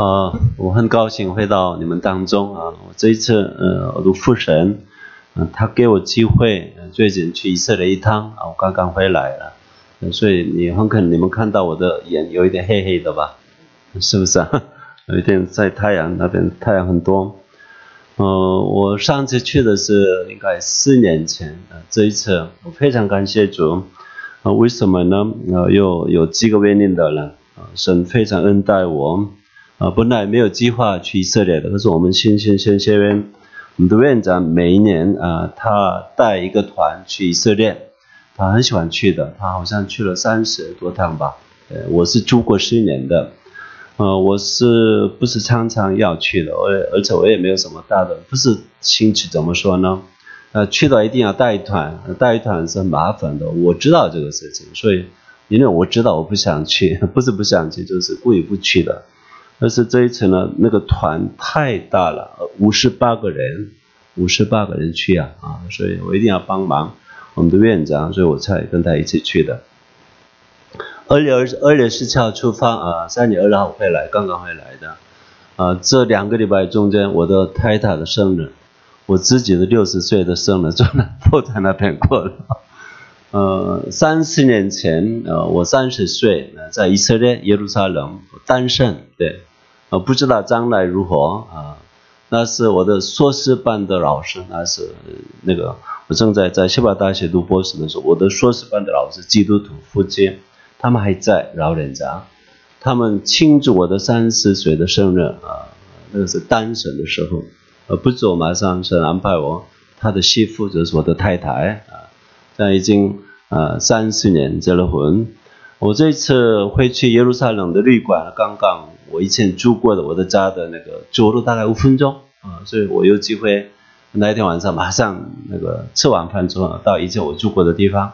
啊，我很高兴回到你们当中啊！我这一次，呃，我的父神，嗯，他给我机会，最近去以色列一趟啊，我刚刚回来了，所以你很可能你们看到我的眼有一点黑黑的吧？是不是啊？有一点在太阳那边，太阳很多。嗯，我上次去的是应该四年前，这一次我非常感谢主啊！为什么呢？呃，有有几个原因的了啊，神非常恩待我。啊，本来没有计划去以色列的，可是我们新新新学院，我们的院长每一年啊，他带一个团去以色列，他很喜欢去的，他好像去了三十多趟吧。呃，我是住过十年的，呃，我是不是常常要去的？而而且我也没有什么大的，不是兴趣，怎么说呢？呃，去到一定要带一团，带一团是很麻烦的。我知道这个事情，所以因为我知道我不想去，不是不想去，就是故意不去的。但是这一次呢，那个团太大了，五十八个人，五十八个人去啊啊！所以我一定要帮忙我们的院长，所以我才跟他一起去的。二月二十二月十七号出发啊，三月二号回来，刚刚回来的。啊，这两个礼拜中间，我的太太的生日，我自己的六十岁的生日，就那不在那边过了。呃，三四年前，呃，我三十岁，在以色列耶路撒冷单身，对。呃，不知道将来如何啊？那是我的硕士班的老师，那是那个我正在在西巴大学读博士的时候，我的硕士班的老师基督徒夫妻，他们还在老人家，他们庆祝我的三十岁的生日啊，那个是单身的时候，呃，不久马上是安排我，他的媳妇就是我的太太啊，现在已经呃三十年结了婚。我这次会去耶路撒冷的旅馆，刚刚我以前住过的我的家的那个走路大概五分钟啊，所以我有机会那一天晚上马上那个吃完饭之后到以前我住过的地方，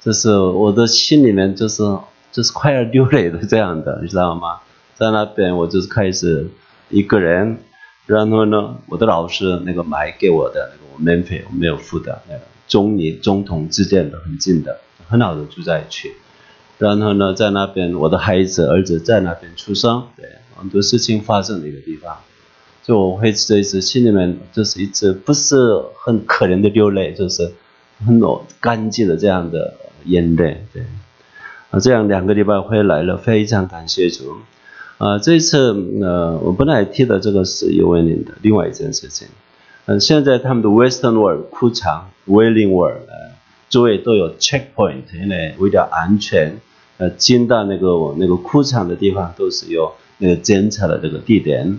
就是我的心里面就是就是快要流泪的这样的，你知道吗？在那边我就是开始一个人，然后呢，我的老师那个买给我的那个我免费我没有付的那个中尼中同之间的很近的很好的住在一起。然后呢，在那边，我的孩子儿子在那边出生，对，很多事情发生的一个地方，就我会这一次心里面就是一直不是很可怜的流泪，就是很干净的这样的眼泪，对，啊，这样两个礼拜回来了，非常感谢主，啊，这一次呃，我本来提的这个是有问题的，另外一件事情，嗯，现在他们的 Western World 库场 Wailing World，周围都有 checkpoint，因为为了安全。呃，进到那个我那个库场的地方都是有那个检查的这个地点。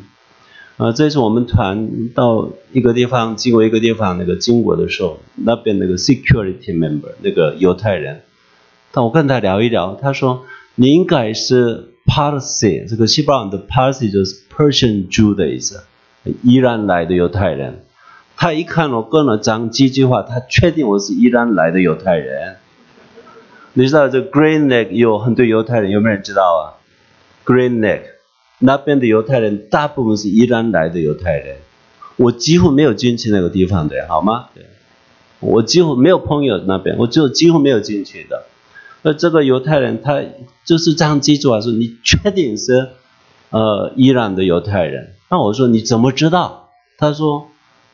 啊，这是我们团到一个地方经过一个地方那个经过的时候，那边那个 security member 那个犹太人，但我跟他聊一聊，他说你应该是 Parsi，这个希伯来的 Parsi 就是 Persian Jew 的意思，伊朗来的犹太人。他一看我跟了讲几句话，他确定我是伊朗来的犹太人。你知道这 Green Neck 有很多犹太人，有没有人知道啊？Green Neck 那边的犹太人大部分是伊朗来的犹太人，我几乎没有进去那个地方的，好吗？我几乎没有朋友那边，我就几乎没有进去的。那这个犹太人他就是这样记住啊，说你确定是呃伊朗的犹太人？那我说你怎么知道？他说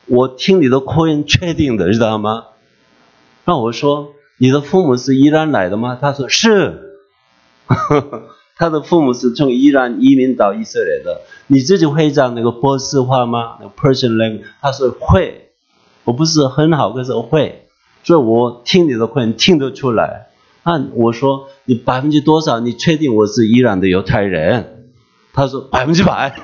我听你的口音确定的，知道吗？那我说。你的父母是伊朗来的吗？他说是，他的父母是从伊朗移民到以色列的。你自己会讲那个波斯话吗那？Persian language？他说会，我不是很好，可是我会，所以我听你的会听得出来。那我说你百分之多少？你确定我是伊朗的犹太人？他说百分之百。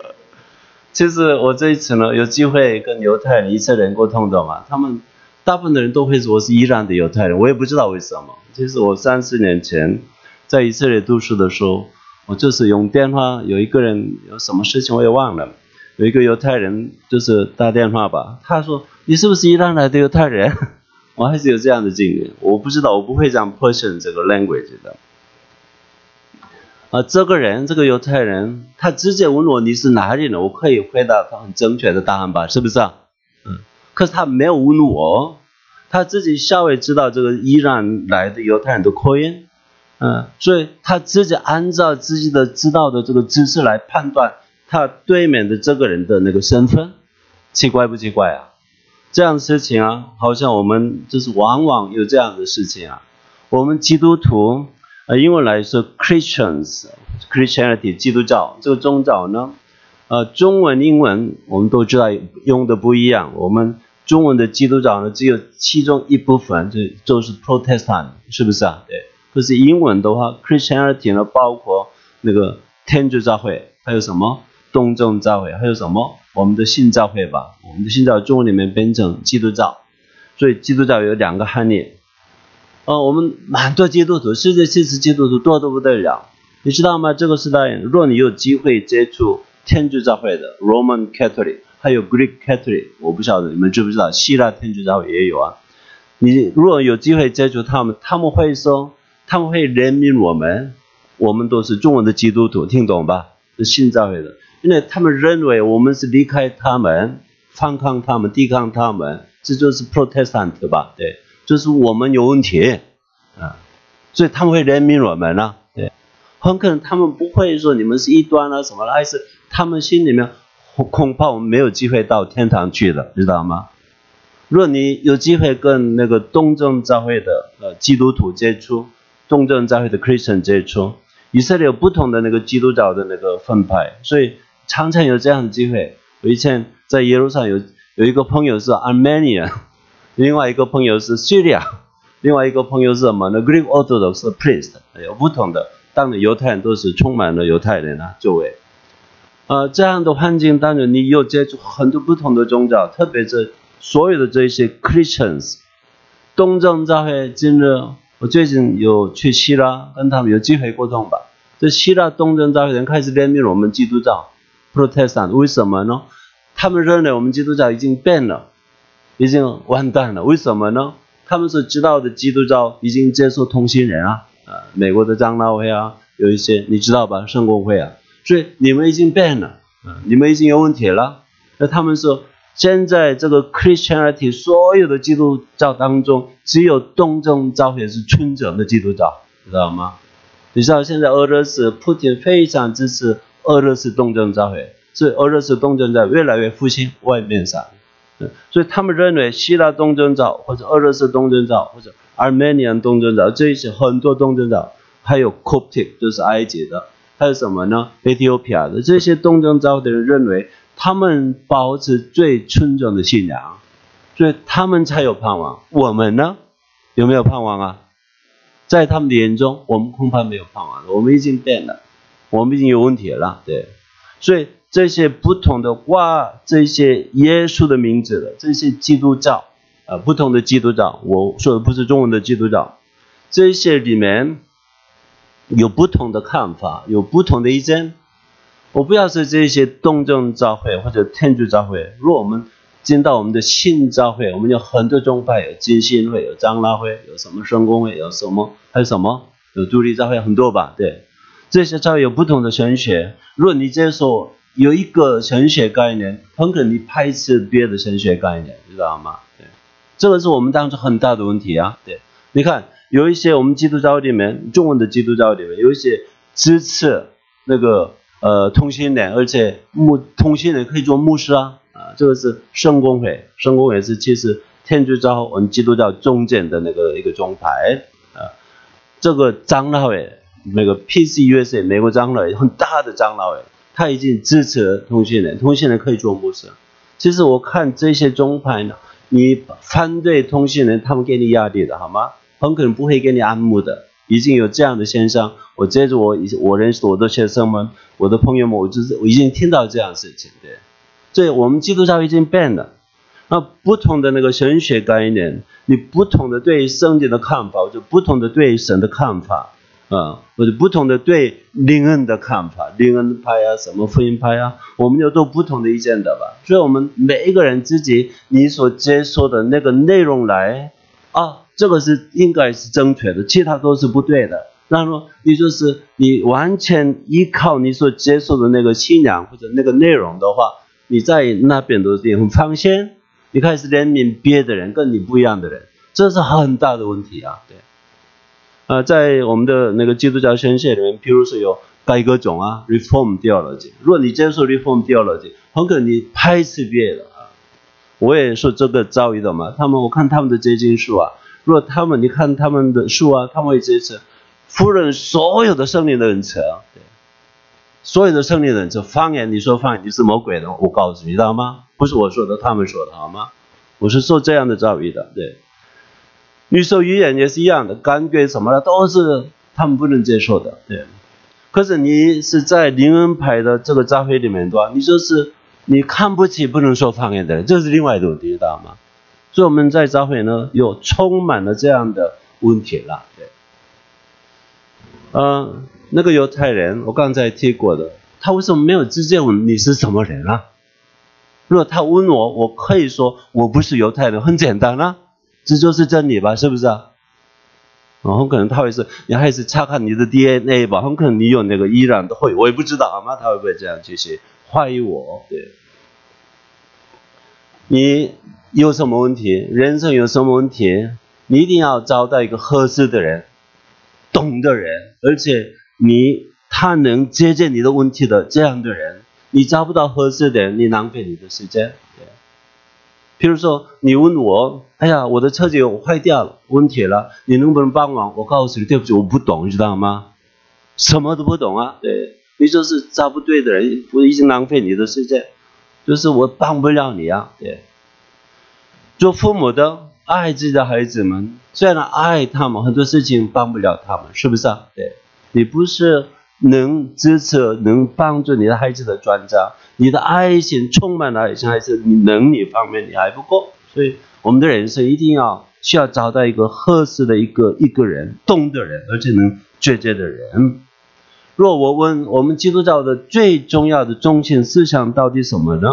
其实我这一次呢，有机会跟犹太人、以色列人沟通的嘛，他们。大部分的人都会说我是伊朗的犹太人，我也不知道为什么。其实我三四年前在以色列读书的时候，我就是用电话，有一个人有什么事情我也忘了，有一个犹太人就是打电话吧，他说你是不是伊朗来的犹太人？我还是有这样的经历，我不知道，我不会讲 Persian 这个 language 的。啊，这个人这个犹太人，他直接问我你是哪里人，我可以回答他很正确的答案吧？是不是啊？可是他没有问我，他自己稍微知道这个伊朗来的犹太人的口音，嗯，所以他自己按照自己的知道的这个知识来判断他对面的这个人的那个身份，奇怪不奇怪啊？这样的事情啊，好像我们就是往往有这样的事情啊。我们基督徒，呃，英文来说 Christians，Christianity 基督教这个宗教呢，呃，中文、英文我们都知道用的不一样。我们中文的基督教呢，只有其中一部分，就就是 Protestant，是不是啊？对。可是英文的话，Christianity 呢，包括那个天主教会，还有什么东正教会，还有什么我们的新教会吧？我们的新教中文里面变成基督教，所以基督教有两个含义。哦，我们蛮多基督徒，世界其实基督徒多得不得了，你知道吗？这个时代，若你有机会接触天主教会的 Roman Catholic，还有 Greek Catholic，我不晓得你们知不知道，希腊天主教会也有啊。你如果有机会接触他们，他们会说。他们会怜悯我们，我们都是中文的基督徒，听懂吧？是新教会的，因为他们认为我们是离开他们，反抗他们，抵抗他们，这就是 Protestant 对吧？对，就是我们有问题啊，所以他们会怜悯我们呢。对，很可能他们不会说你们是异端啊什么的，还是他们心里面恐怕我们没有机会到天堂去的，知道吗？如果你有机会跟那个东正教会的呃基督徒接触，东正教会的 Christian 接触，以色列有不同的那个基督教的那个分派，所以常常有这样的机会。我以前在耶路撒冷有有一个朋友是 Armenia，另外一个朋友是 Syria，另外一个朋友是什么呢？Greek Orthodox priest，有不同的。当然犹太人都是充满了犹太人啊，周围。呃，这样的环境当中，你有接触很多不同的宗教，特别是所有的这些 Christians，东正教会今日。我最近有去希腊，跟他们有机会沟通吧。这希腊东正教会人开始怜悯我们基督教，Protestant，为什么呢？他们认为我们基督教已经变了，已经完蛋了。为什么呢？他们所知道的基督教已经接受同性人啊，啊，美国的长老会啊，有一些你知道吧，圣公会啊，所以你们已经变了，啊，你们已经有问题了。那他们说。现在这个 Christianity 所有的基督教当中，只有东正教会是纯正的基督教，知道吗？你知道现在俄罗斯普京非常支持俄罗斯东正教会，所以俄罗斯东正教越来越复兴，外面上，所以他们认为希腊东正教或者俄罗斯东正教或者 Armenian 东正教这些很多东正教，还有 Coptic 就是埃及的，还有什么呢？Ethiopia 的这些东正教的人认为。他们保持最纯正的信仰，所以他们才有盼望。我们呢，有没有盼望啊？在他们的眼中，我们恐怕没有盼望了。我们已经变了，我们已经有问题了。对，所以这些不同的挂这些耶稣的名字的这些基督教，呃，不同的基督教，我说的不是中文的基督教，这些里面有不同的看法，有不同的意见。我不要是这些东正教会或者天主教会。如果我们进到我们的新教会，我们有很多宗派，有金信会，有张拉会，有什么圣公会，有什么还有什么，有独立教会很多吧？对，这些教会有不同的神学。如果你接受有一个神学概念，很可能你排斥别的神学概念，知道吗？对，这个是我们当中很大的问题啊。对，你看有一些我们基督教里面，中文的基督教里面有一些支持那个。呃，同性恋，而且牧同性恋可以做牧师啊，啊，这个是圣公会，圣公会是其实天主教和基督教中间的那个一个宗派啊，这个长老会，那个 PCUSA 美国长老会很大的长老会，他已经支持同性恋，同性恋可以做牧师。其实我看这些宗派呢，你反对同性恋，他们给你压力的好吗？很可能不会给你按摩的。已经有这样的现象，我接着我我认识我的学生们，我的朋友们，我就是我已经听到这样事情，对，所以我们基督教已经变了。那不同的那个神学概念，你不同的对圣经的看法，或者不同的对神的看法，啊，或者不同的对灵恩的看法，灵恩派啊，什么福音派啊，我们有都不同的意见的吧？所以我们每一个人自己你所接受的那个内容来啊。这个是应该是正确的，其他都是不对的。那么你就是你完全依靠你所接受的那个信仰或者那个内容的话，你在那边都是很放心，你开始怜悯别的人跟你不一样的人，这是很大的问题啊。对，啊，在我们的那个基督教宣泄里面，譬如说有改革种啊，reform theology。如果你接受 reform theology，很可能你排斥别的啊。我也是这个遭遇的嘛。他们我看他们的结晶数啊，若他们你看他们的书啊，他们会支持夫人所有的圣灵的恩赐啊，所有的圣灵的恩赐。方言你说方言你是魔鬼的，我告诉你知道吗？不是我说的，他们说的好吗？我是受这样的教育的，对。你说语言也是一样的，感觉什么的都是他们不能接受的，对。可是你是在灵恩派的这个教会里面对吧，你就是你看不起不能说方言的人，这是另外一种，知道吗？所以我们在教会呢，有充满了这样的问题了，对。嗯，那个犹太人，我刚才提过的，他为什么没有直接问你是什么人啊？如果他问我，我可以说我不是犹太人，很简单啊。这就是真理吧，是不是啊？哦，很可能他会是，你还是查看你的 DNA 吧，很可能你有那个伊朗的会，我也不知道好吗？他会不会这样继续怀疑我？对，你有什么问题？人生有什么问题？你一定要找到一个合适的人，懂的人，而且你他能解决你的问题的这样的人。你找不到合适的人，你浪费你的时间。比如说，你问我，哎呀，我的车子坏掉了，问题了，你能不能帮忙？我告诉你，对不起，我不懂，你知道吗？什么都不懂啊！对，你就是找不对的人，我已经浪费你的时间，就是我帮不了你啊！对，做父母的爱自己的孩子们，虽然爱他们，很多事情帮不了他们，是不是啊？对，你不是。能支持、能帮助你的孩子的专家，你的爱心充满了爱心，还是你能力方面你还不够，所以我们的人生一定要需要找到一个合适的一个一个人，懂的人，而且能解决的人。若我问我们基督教的最重要的中心思想到底什么呢？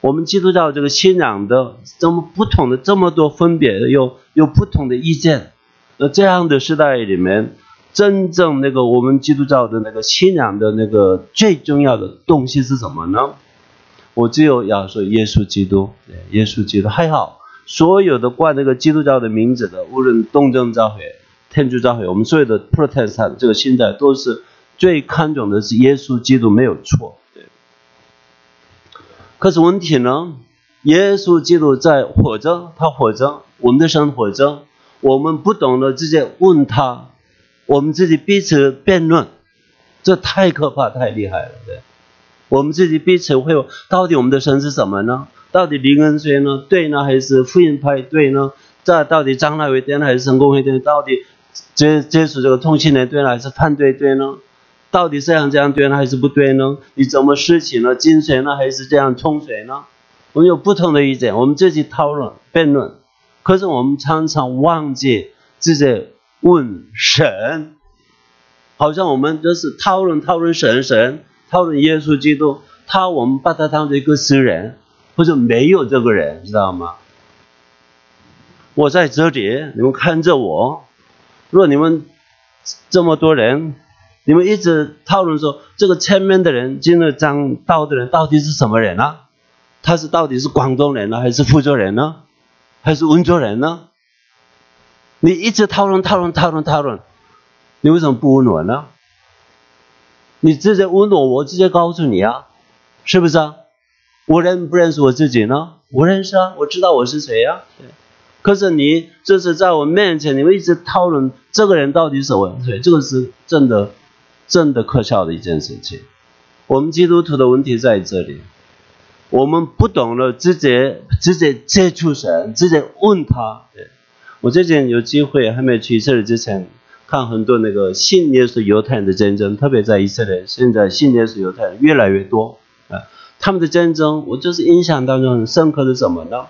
我们基督教这个信仰的这么不同的这么多分别，有有不同的意见，那这样的时代里面。真正那个我们基督教的那个信仰的那个最重要的东西是什么呢？我只有要说耶稣基督，耶稣基督还好。所有的挂那个基督教的名字的，无论东正教会、天主教会，我们所有的 Protestant 这个现在都是最看重的是耶稣基督没有错。可是问题呢？耶稣基督在活着，他活着，我们的神活着，我们不懂得直接问他。我们自己彼此辩论，这太可怕、太厉害了。对，我们自己彼此会有，到底我们的神是什么呢？到底灵恩学呢？对呢，还是福音派对呢？这到底张大伟对呢，还是成功会对？到底接接触这个通信人对呢，还是反对对呢？到底这样这样对呢，还是不对呢？你怎么拾起呢？精髓呢，还是这样冲水呢？我们有不同的意见，我们自己讨论辩论，可是我们常常忘记自己。问神，好像我们就是讨论讨论神神，讨论耶稣基督，他我们把他当成一个诗人，或者没有这个人，知道吗？我在这里，你们看着我。若你们这么多人，你们一直讨论说这个前面的人，进了讲道的人到底是什么人啊？他是到底是广东人呢，还是福州人呢，还是温州人呢？你一直讨论讨论讨论讨论，你为什么不问我呢？你直接问我，我直接告诉你啊，是不是啊？我认不认识我自己呢？我认识啊，我知道我是谁呀。可是你这是在我面前，你们一直讨论这个人到底是我谁？这个是真的，真的可笑的一件事情。我们基督徒的问题在这里，我们不懂得直接直接接触神，直接问他。我最近有机会，还没去以色列之前，看很多那个信耶稣犹太人的战争，特别在以色列，现在信耶稣犹太人越来越多啊。他们的战争，我就是印象当中很深刻的什么呢？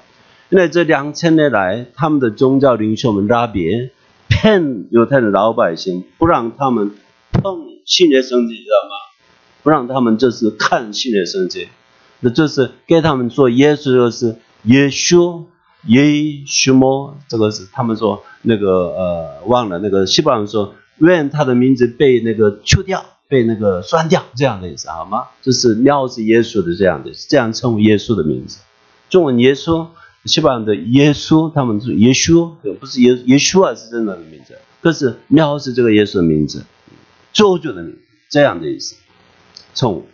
因为这两千年来，他们的宗教领袖们拉别骗犹太的老百姓，不让他们碰信耶圣经，知道吗？不让他们就是看信耶圣经，那就是给他们做耶稣就是耶稣。耶稣么？这个是他们说那个呃忘了那个希伯来说愿他的名字被那个去掉，被那个删掉这样的意思好吗？就是料是耶稣的这样的，这样称呼耶稣的名字。中文耶稣，希伯来的耶稣，他们是耶稣，不是耶耶稣啊是真正的名字。可是藐视这个耶稣的名字，咒诅的名，这样的意思。从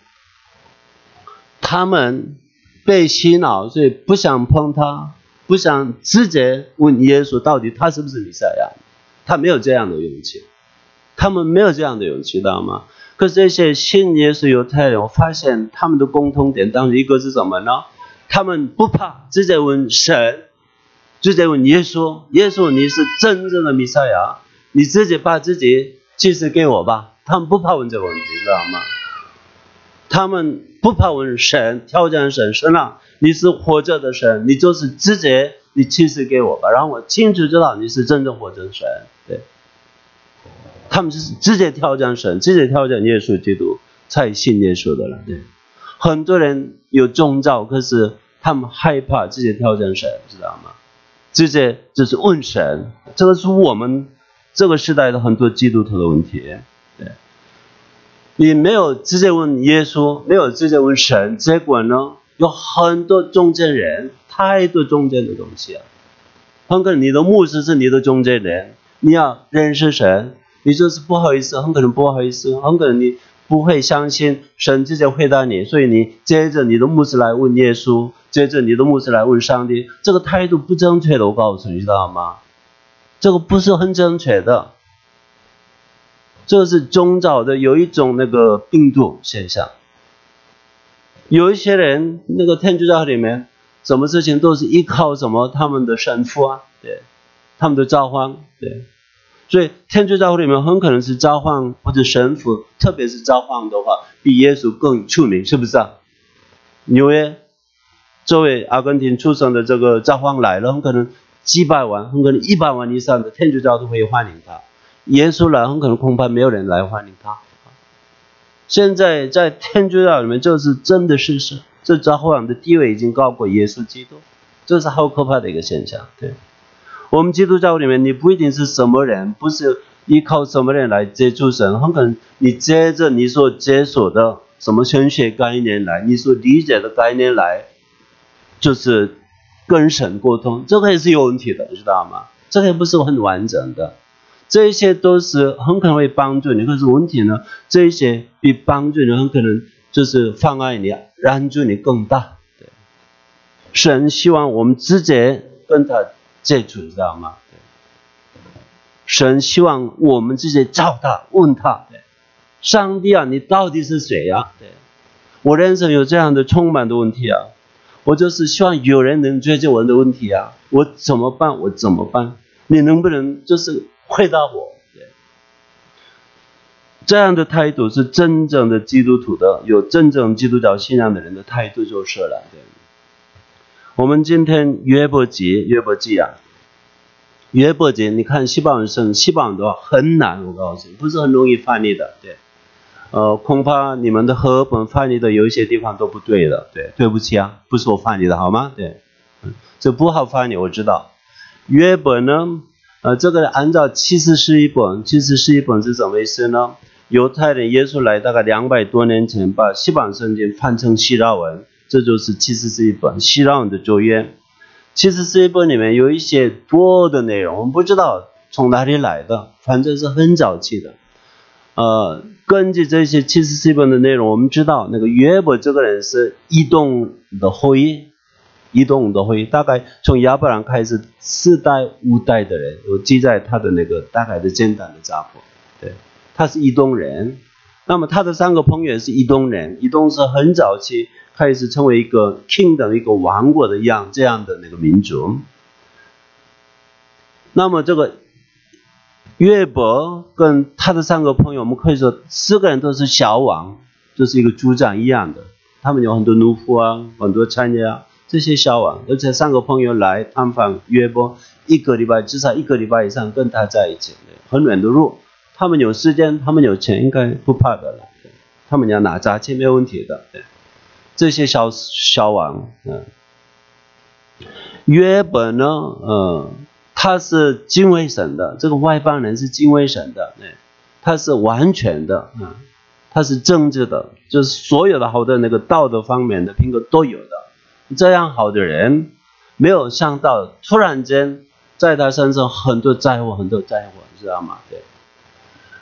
他们被洗脑，所以不想碰他，不想直接问耶稣到底他是不是弥赛亚，他没有这样的勇气，他们没有这样的勇气，知道吗？可是这些信耶稣犹太人，我发现他们的共同点当中一个是什么呢？他们不怕直接问神，直接问耶稣，耶稣你是真正的弥赛亚，你直接把自己祭祀给我吧。他们不怕问这个问题，知道吗？他们不怕问神，挑战神，神啊，你是活着的神，你就是直接你亲自给我吧，让我清楚知道你是真正活着的神，对。他们是直接挑战神，直接挑战耶稣基督才信耶稣的了。对，很多人有宗教，可是他们害怕直接挑战神，知道吗？直接就是问神，这个是我们这个时代的很多基督徒的问题。对，你没有直接问耶稣，没有直接问神，结果呢，有很多中间人，太多中间的东西啊。很可能你的牧师是你的中间人，你要认识神。你就是不好意思，很可能不好意思，很可能你不会相信神直接回答你，所以你接着你的牧师来问耶稣，接着你的牧师来问上帝，这个态度不正确的，我告诉你，知道吗？这个不是很正确的，这是宗教的有一种那个病毒现象。有一些人那个天主教里面，什么事情都是依靠什么他们的神父啊，对，他们的召唤，对。所以天主教里面很可能是召唤或者神父，特别是召唤的话，比耶稣更出名，是不是啊？纽约作为阿根廷出生的这个召唤来了，很可能几百万，很可能一百万以上的天主教都会欢迎他。耶稣来，很可能恐怕没有人来欢迎他。现在在天主教里面，这是真的事实，这召唤的地位已经高过耶稣基督，这是好可怕的一个现象，对。我们基督教里面，你不一定是什么人，不是依靠什么人来接触神，很可能你接着你所接触的什么神学概念来，你所理解的概念来，就是跟神沟通，这个也是有问题的，知道吗？这个也不是很完整的，这些都是很可能会帮助你，可是问题呢，这些比帮助你很可能就是妨碍你，让助你更大。对，神希望我们直接跟他。接触知道吗？神希望我们直接找他，问他：上帝啊，你到底是谁呀？我人生有这样的充满的问题啊！我就是希望有人能解决我的问题啊！我怎么办？我怎么办？你能不能就是回答我？这样的态度是真正的基督徒的，有真正基督教信仰的人的态度就是了。我们今天约伯记，约伯记啊，约伯记，你看西班牙文，西班牙的话很难，我告诉你，不是很容易翻译的，对，呃，恐怕你们的和本翻译的有一些地方都不对的，对，对不起啊，不是我翻译的好吗？对，这不好翻译，我知道。约伯呢，呃，这个按照七十是一本，七十是一本是怎么回事呢？犹太人耶稣来大概两百多年前，把西班牙圣经翻成希腊文。这就是七十是一本希腊文的咒怨，其实这一本里面有一些多的内容，我们不知道从哪里来的，反正是很早期的。呃，根据这些七十四本的内容，我们知道那个约伯这个人是异动的后裔，移动的后裔，大概从亚伯兰开始四代五代的人有记在他的那个大概的简单的家谱，对，他是移动人。那么他的三个朋友是移动人，移动是很早期。开始成为一个 king 的一个王国的样这样的那个民族。那么这个约伯跟他的三个朋友，我们可以说四个人都是小王，就是一个族长一样的。他们有很多奴仆啊，很多产业啊，这些小王，而且三个朋友来探访约伯，一个礼拜至少一个礼拜以上跟他在一起，很远的路，他们有时间，他们有钱，应该不怕的了。他们要拿扎钱没问题的。这些小小王，嗯，约伯呢，嗯，他是敬畏神的，这个外邦人是敬畏神的，他是完全的，嗯，他是正直的，就是所有的好的那个道德方面的品格都有的，这样好的人，没有想到突然间在他身上很多灾祸，很多灾祸，知知道吗？对。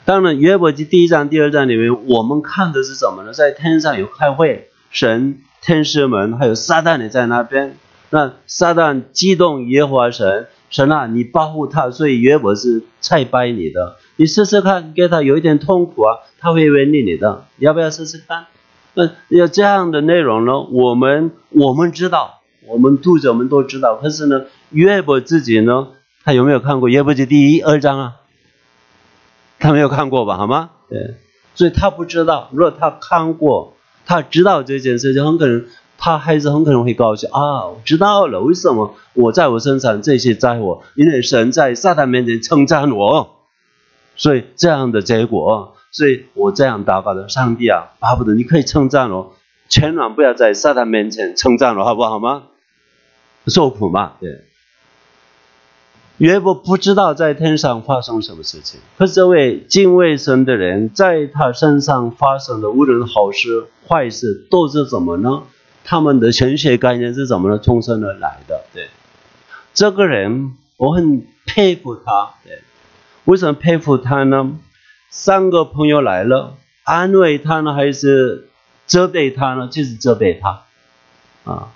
当然，约伯记第一章、第二章里面，我们看的是什么呢？在天上有开会，神、天使们还有撒旦也在那边。那撒旦激动耶和华神，神啊，你保护他，所以约伯是菜拜你的。你试试看，给他有一点痛苦啊，他会原谅你的。要不要试试看？那要这样的内容呢？我们我们知道，我们读者们都知道。可是呢，约伯自己呢，他有没有看过约伯记第一二章啊？他没有看过吧？好吗？对，所以他不知道。如果他看过，他知道这件事，就很可能他孩子很可能会高兴啊！我知道了，为什么我在我身上这些灾祸？因为神在撒旦面前称赞我，所以这样的结果，所以我这样祷告的。上帝啊，巴不得你可以称赞我，千万不要在撒旦面前称赞我，好不好吗？受苦嘛，对。约伯不知道在天上发生什么事情，可是这位敬畏神的人，在他身上发生的无论好事坏事，都是怎么呢？他们的神学概念是怎么呢？从生而来的。对，这个人我很佩服他。对，为什么佩服他呢？三个朋友来了，安慰他呢，还是责备他呢？就是责备他。啊，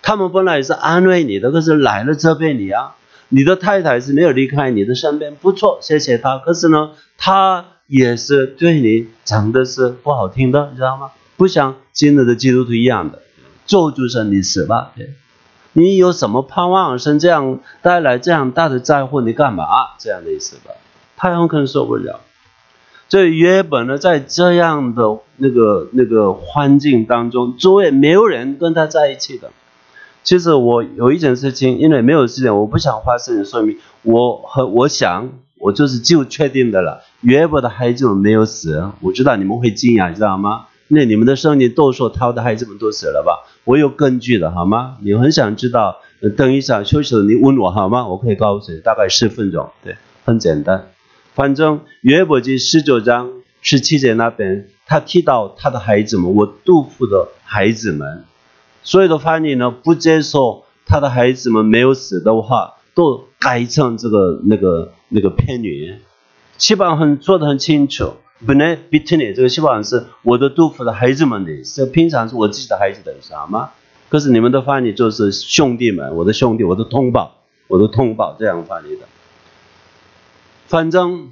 他们本来是安慰你的，可是来了责备你啊。你的太太是没有离开你的身边，不错，谢谢她。可是呢，她也是对你讲的是不好听的，你知道吗？不像今日的基督徒一样的，咒诅神你死吧。对，你有什么盼望？神这样带来这样大的灾祸，你干嘛？这样的意思吧？他很可能受不了。所以约本呢，在这样的那个那个环境当中，周围没有人跟他在一起的。其实我有一件事情，因为没有时间，我不想花时间说明。我和我想，我就是就确定的了。约伯的孩子们没有死，我知道你们会惊讶，知道吗？那你们的圣经都说他的孩子们都死了吧？我有根据的，好吗？你很想知道？等一下休息了，你问我好吗？我可以告诉你，大概十分钟，对，很简单。反正约伯记十九章十七节那边，他提到他的孩子们，我杜甫的孩子们。所有的翻译呢，不接受他的孩子们没有死的话，都改成这个那个那个片语。基本上很说的很清楚，本来 between 这个基本上是我的杜甫的孩子们的意思，平常是我自己的孩子的意思，好吗？可是你们的翻译就是兄弟们，我的兄弟，我的同胞，我的同胞这样翻译的。反正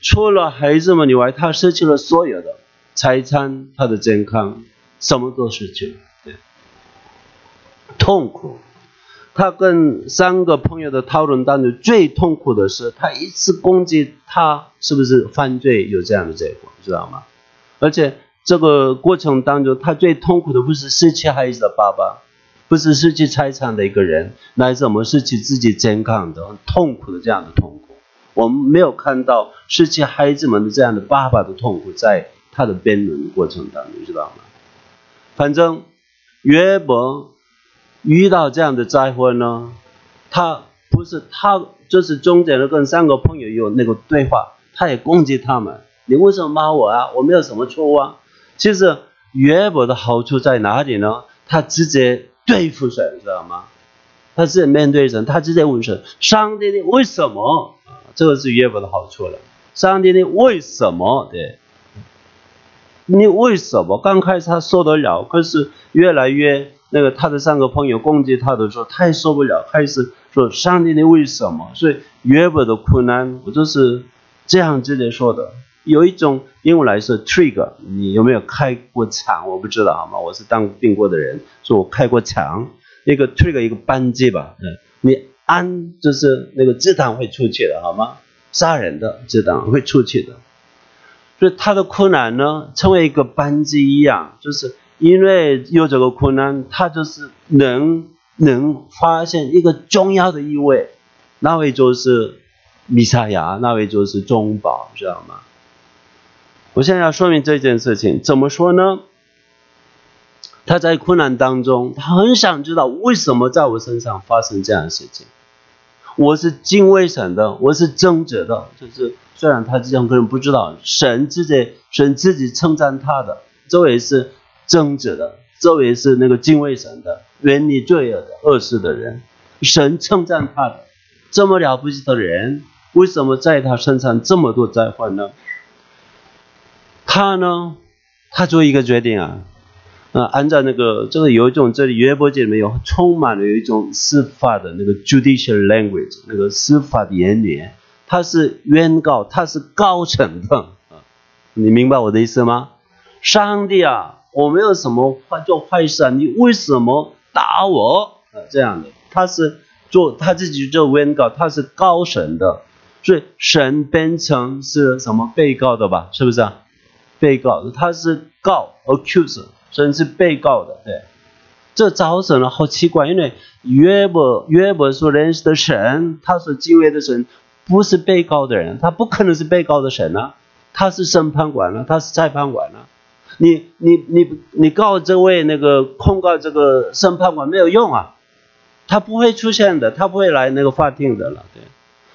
除了孩子们以外，他失去了所有的财产，他的健康，什么都失去了。痛苦，他跟三个朋友的讨论当中最痛苦的是，他一次攻击他是不是犯罪有这样的结果，知道吗？而且这个过程当中，他最痛苦的不是失去孩子的爸爸，不是失去财产的一个人，乃是我们失去自己健康的痛苦的这样的痛苦。我们没有看到失去孩子们的这样的爸爸的痛苦，在他的辩论过程当中，知道吗？反正约伯。遇到这样的灾祸呢，他不是他，就是中间的跟三个朋友有那个对话，他也攻击他们。你为什么骂我啊？我没有什么错啊。其实约伯的好处在哪里呢？他直接对付神，知道吗？他直接面对神，他直接问神：上帝，你为什么？这个是约伯的好处了。上帝，你为什么？对，你为什么？刚开始他受得了，可是越来越。那个他的三个朋友攻击他的时候，他也受不了，开始说上帝，你为什么？所以约伯的苦难，我就是这样直接说的。有一种英文来说，trigger，你有没有开过枪？我不知道，好吗？我是当兵过的人，说我开过枪，一个 trigger 一个扳机吧，嗯，你安就是那个子弹会出去的，好吗？杀人的子弹会出去的。所以他的困难呢，成为一个扳机一样，就是。因为有这个困难，他就是能能发现一个重要的意味，那位就是弥赛亚，那位就是中宝，知道吗？我现在要说明这件事情，怎么说呢？他在困难当中，他很想知道为什么在我身上发生这样的事情。我是敬畏神的，我是正直的，就是虽然他这样个人不知道，神自己神自己称赞他的，这也是。正直的，这位是那个敬畏神的、远离罪恶的恶事的人，神称赞他的，这么了不起的人，为什么在他身上这么多灾患呢？他呢，他做一个决定啊，啊，按照那个这个有一种这里约伯记里面有充满了有一种司法的那个 judicial language，那个司法的言语，他是原告，他是高层的啊，你明白我的意思吗？上帝啊，我没有什么坏做坏事啊，你为什么打我啊？这样的，他是做他自己做原告，他是高审的。所以神变成是什么被告的吧？是不是啊？被告，他是告 accuser 神是被告的。对，这造成了好奇怪，因为约伯约伯所认识的神，他所敬畏的神，不是被告的人，他不可能是被告的神啊，他是审判官啊，他是裁判官啊。你你你你告这位那个控告这个审判官没有用啊，他不会出现的，他不会来那个法庭的了。对，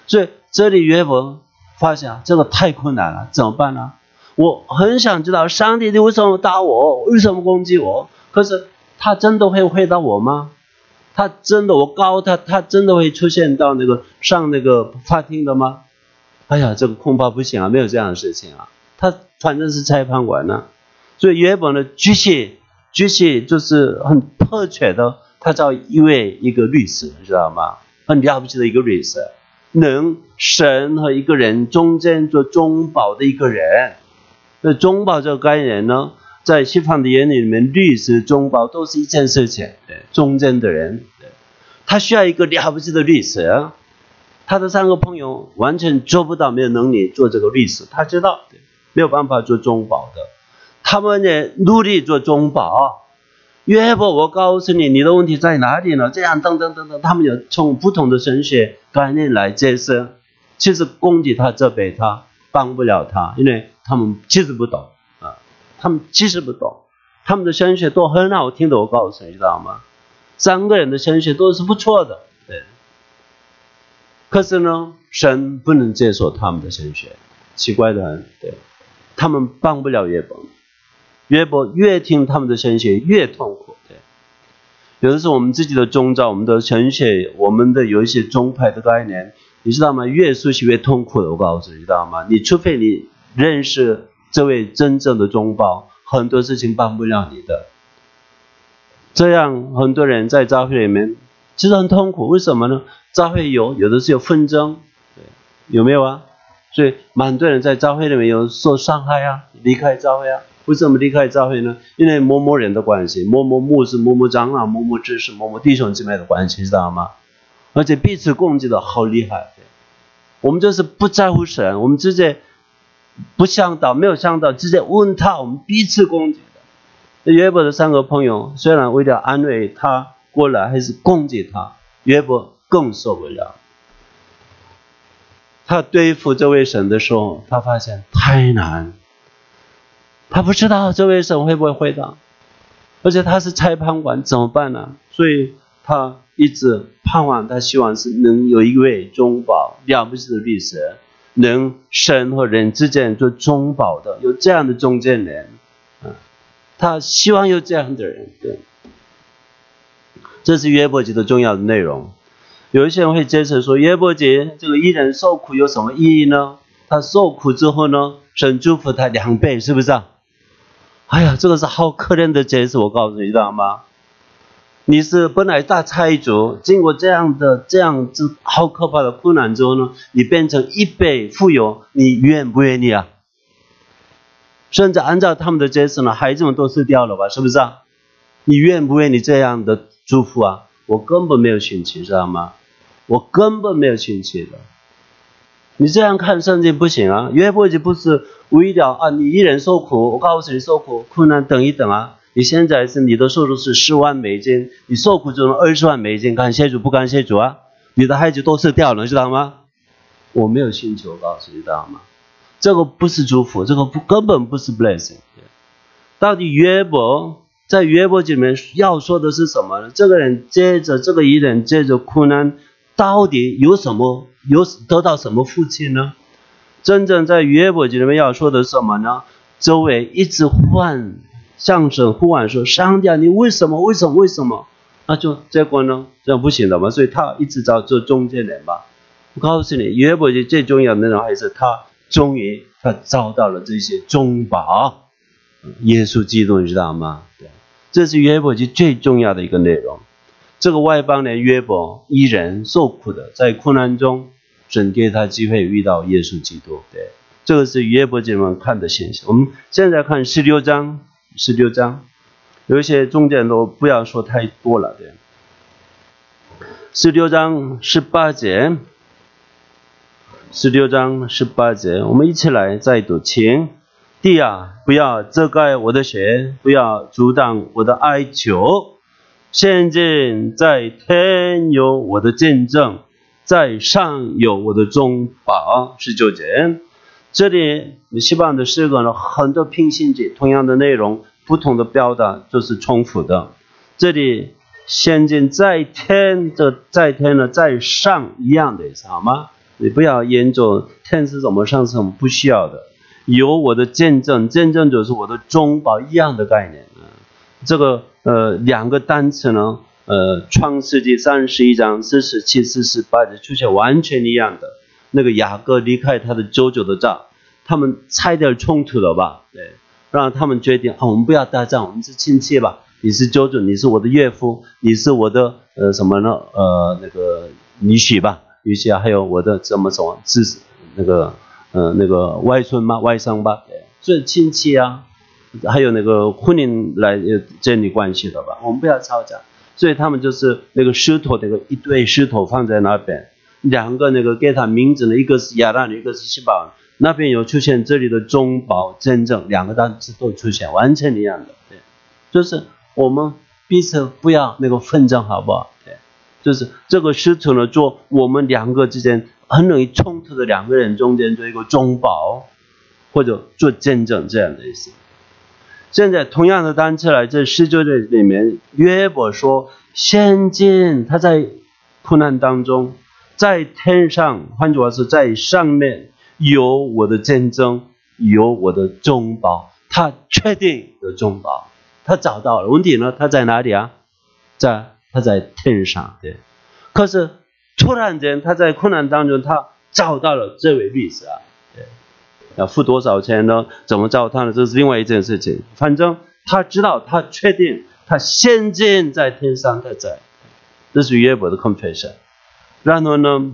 所以。这里约伯发现这个太困难了，怎么办呢？我很想知道上帝你为什么打我，为什么攻击我？可是他真的会回答我吗？他真的我告他，他真的会出现到那个上那个法庭的吗？哎呀，这个恐怕不行啊，没有这样的事情啊。他反正是裁判官呢，所以原本的，举起举起就是很迫切的，他找一位一个律师，知道吗？很了不起的一个律师。能神和一个人中间做中保的一个人，那中保这个概念呢，在西方的眼里面，律师、中保都是一件事情。对，中间的人，他需要一个了不起的律师。他的三个朋友完全做不到，没有能力做这个律师。他知道，没有办法做中保的。他们呢，努力做中保。约伯，我告诉你，你的问题在哪里呢？这样等等等等，他们有从不同的神学概念来解释，其实攻击他、责备他，帮不了他，因为他们其实不懂啊，他们其实不懂，他们的声学都很好听的，我告诉你，知道吗？三个人的声学都是不错的，对。可是呢，神不能接受他们的声学，奇怪的很，对，他们帮不了约伯。约伯越听他们的声学越痛苦，对。有的时候我们自己的宗教、我们的神学、我们的有一些宗派的概念，你知道吗？越熟悉越痛苦的。我告诉你，知道吗？你除非你认识这位真正的宗保，很多事情帮不了你的。这样很多人在教会里面其实很痛苦，为什么呢？教会有有的是有纷争，对，有没有啊？所以蛮多人在教会里面有受伤害啊，离开教会啊。为什么离开教会呢？因为某某人的关系，某某牧师、某某长老、某某知识、某某弟兄姊妹的关系，知道吗？而且彼此攻击的好厉害。我们就是不在乎神，我们直接不想到，没有想到，直接问他，我们彼此攻击的。约伯的三个朋友虽然为了安慰他过来，还是攻击他，约伯更受不了。他对付这位神的时候，他发现太难。他不知道这位神会不会回答，而且他是裁判官，怎么办呢？所以他一直盼望，他希望是能有一位中保了不起的律师，人神和人之间做中保的，有这样的中间人，啊，他希望有这样的人。对，这是约伯节的重要的内容。有一些人会解释说，约伯节这个一人受苦有什么意义呢？他受苦之后呢，神祝福他两倍，是不是啊？哎呀，这个是好可怜的解释，我告诉你，知道吗？你是本来大财主，经过这样的这样子好可怕的困难之后呢，你变成一倍富有，你愿不愿意啊？甚至按照他们的解释呢，孩子们都死掉了吧？是不是啊？你愿不愿意这样的祝福啊？我根本没有兴趣，知道吗？我根本没有兴趣的。你这样看圣经不行啊！约伯就不是为了啊，你一人受苦，我告诉你受苦，困难等一等啊！你现在是你的收入是十万美金，你受苦只能二十万美金，感谢主不感谢主啊？你的孩子都死掉了，知道吗？我没有请求，告诉你知道吗？这个不是祝福，这个不根本不是 blessing。到底约伯在约伯记里面要说的是什么呢？这个人接着这个一人接着苦难，到底有什么？有得到什么福气呢？真正在约伯记里面要说的什么呢？周围一直换向神呼唤说：“上帝，你为什么？为什么？为什么？”那就结果呢？这样不行的嘛。所以他一直找做中间人吧。我告诉你，约伯记最重要的内容还是他终于他找到了这些中宝，耶稣基督，你知道吗？对，这是约伯记最重要的一个内容。这个外邦人约伯依然受苦的，在困难中，神给他机会遇到耶稣基督。对，这个是约伯记们看的现象。我们现在看十六章，十六章有一些重点都不要说太多了。对，十六章十八节。十六章十八节，我们一起来再读。请地啊，不要遮盖我的血，不要阻挡我的哀求。现今在天有我的见证，在上有我的中宝。十九节，这里希望的诗歌呢，很多平行节，同样的内容，不同的表达就是重复的。这里先进在天的在天呢，在上一样的意思，好吗？你不要研究天是怎么上升，不需要的。有我的见证，见证就是我的中宝一样的概念啊。这个呃两个单词呢，呃创世纪三十一章四十七、四十八节出现完全一样的。那个雅各离开他的舅舅的家，他们差点冲突了吧？对，让他们决定啊，我们不要打仗，我们是亲戚吧？你是舅舅，你是我的岳父，你是我的呃什么呢？呃那个女婿吧？女婿啊还有我的怎么说是那个呃那个外孙吗外甥吧，是亲戚啊，还有那个婚姻来建立关系的吧，我们不要吵架。所以他们就是那个石头，那个一堆石头放在那边，两个那个给他名字的，一个是亚当，一个是西巴，那边有出现这里的中保真正两个单词都出现，完全一样的，对，就是我们彼此不要那个纷争，好不好？对。就是这个师徒呢，做我们两个之间很容易冲突的两个人中间做一个中保，或者做见证这样的意思。现在同样的单词来这十九节里面，约伯说：“先见他在苦难当中，在天上，换句话说，在上面有我的见证，有我的中宝。他确定的中宝，他找到了。问题呢？他在哪里啊？在。”他在天上，对。可是突然间，他在困难当中，他找到了这位律师啊，对。要付多少钱呢？怎么找他呢？这是另外一件事情。反正他知道，他确定，他现今在天上，他在。这是约伯的 confession。然后呢，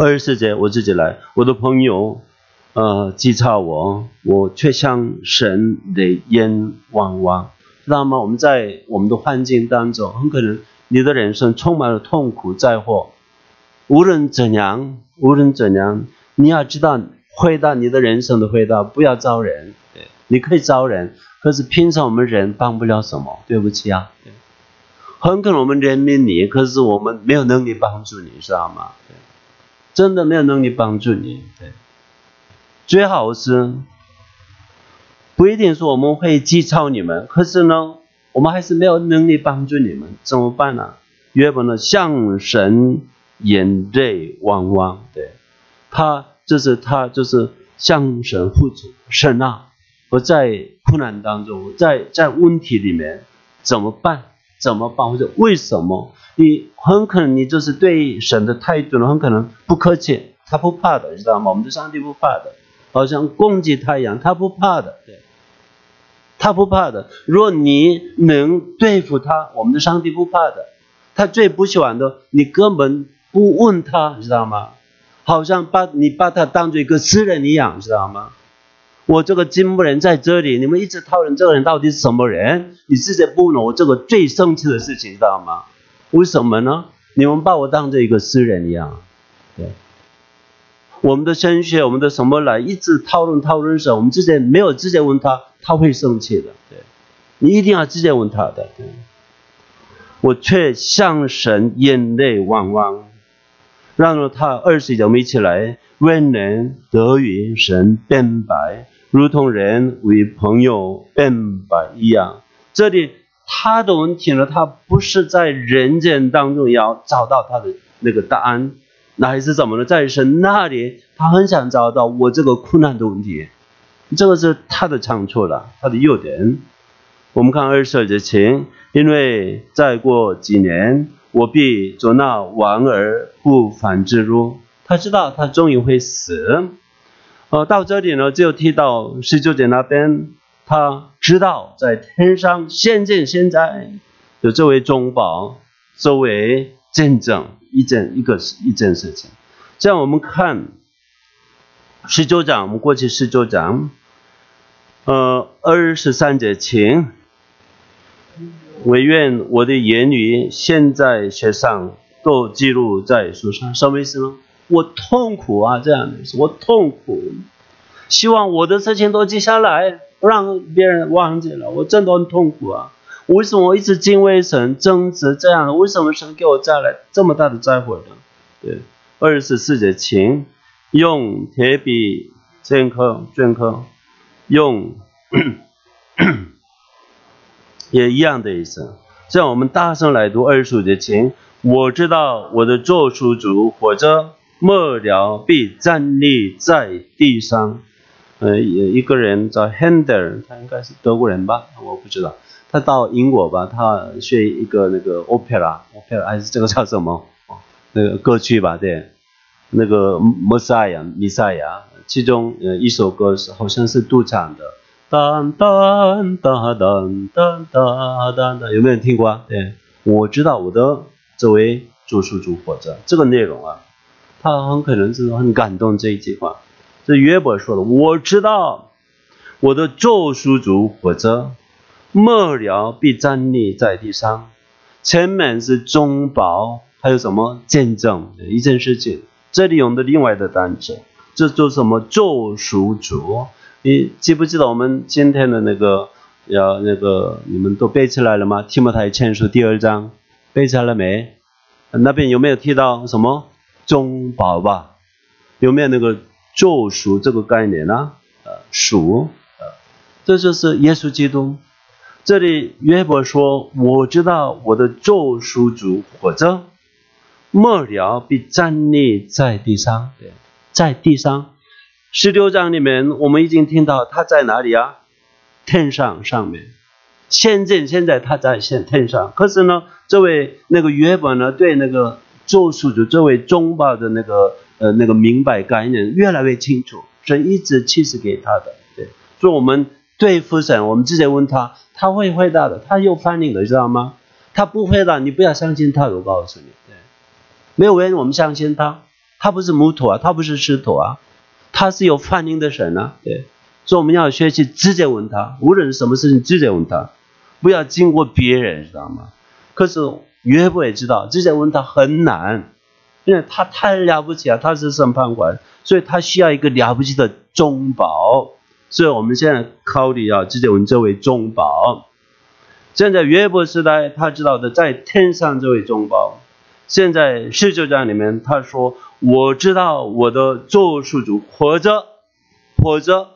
二十四节我自己来，我的朋友，呃，讥嘲我，我却像神的眼望望。知道吗？我们在我们的环境当中，很可能你的人生充满了痛苦灾祸。无论怎样，无论怎样，你要知道回答你的人生的回答，不要招人。对，你可以招人，可是平常我们人帮不了什么。对不起啊。对，很可能我们怜悯你，可是我们没有能力帮助你，知道吗？对，真的没有能力帮助你。对，最好是。不一定说我们会讥嘲你们，可是呢，我们还是没有能力帮助你们，怎么办呢？约伯呢，向神眼泪汪汪，对，他就是他就是向神付出，神啊，我在困难当中，在在问题里面怎么办？怎么办？或者为什么？你很可能你就是对神的态度呢，很可能不客气，他不怕的，知道吗？我们的上帝不怕的，好像攻击他一样，他不怕的，对。他不怕的，如果你能对付他，我们的上帝不怕的。他最不喜欢的，你根本不问他，知道吗？好像把你把他当做一个私人一样，知道吗？我这个金木人在这里，你们一直讨论这个人到底是什么人，你直接不问我这个最生气的事情，知道吗？为什么呢？你们把我当做一个私人一样，对。我们的神学，我们的什么来一直讨论讨论什么，我们直接没有直接问他。他会生气的，对，你一定要直接问他的。我却向神眼泪汪汪，让他二十节我们一起来，温人得与神辩白，如同人为朋友辩白一样。这里他的问题呢，他不是在人间当中要找到他的那个答案，那还是怎么呢？在神那里，他很想找到我这个困难的问题。这个是他的长处了，他的优点。我们看二十二节前，因为再过几年，我必走那亡而不返之路。他知道他终于会死。呃，到这里呢，就提到十九节那边，他知道在天上现见现在的这位中保作为见证一件一个一件事情。这样我们看十九章，我们过去十九章，呃，二十三节请。唯愿我的言语现在写上，都记录在书上。什么意思呢？我痛苦啊，这样的，我痛苦。希望我的事情都记下来，不让别人忘记了。我真的很痛苦啊！为什么我一直敬畏神、争执这样的？为什么神给我带来这么大的灾祸呢？对，二十四节，请用铁笔篆刻、镌刻，用。也一样的意思。这样我们大声来读二十五节经。我知道我的做书主或者末了必站立在地上。呃，一个人叫 Hender，他应该是德国人吧？我不知道。他到英国吧，他学一个那个 opera，opera 还是这个叫什么？那个歌曲吧，对，那个 Messiah，弥赛亚，其中呃一首歌是好像是杜唱的。当当当当当当当，有没有人听过啊？对，我知道我的这位主书主活着，这个内容啊，他很可能是很感动这一句话。这约伯说的，我知道我的救赎主活着，末了必站立在地上。前面是中保，还有什么见证一件事情？这里用的另外的单词，这做什么救赎主？你记不记得我们今天的那个要那个你们都背起来了吗？提摩太前书第二章背起来了没？那边有没有提到什么中保吧？有没有那个救赎这个概念呢？呃，赎，呃，这就是耶稣基督。这里约伯说：“我知道我的救赎主活着，末了必站立在地上，在地上。”十六章里面，我们已经听到他在哪里啊？天上上面。现在现在他在现天上。可是呢，这位那个约伯呢，对那个救赎主这位中保的那个呃那个明白概念越来越清楚，神一直启示给他的。对，所以我们对付神，我们直接问他，他会回答的，他有反应的，知道吗？他不回答，你不要相信他。我告诉你，对，没有人我们相信他，他不是木头啊，他不是石头啊。他是有反应的神啊，对，所以我们要学习直接问他，无论什么事情直接问他，不要经过别人，知道吗？可是约伯也知道，这些问他很难，因为他太了不起了，他是审判官，所以他需要一个了不起的中保。所以我们现在考虑要直接问这位中保。现在约伯时代，他知道的在天上这位中保。现在十九章里面他说。我知道我的救赎主活着，活着，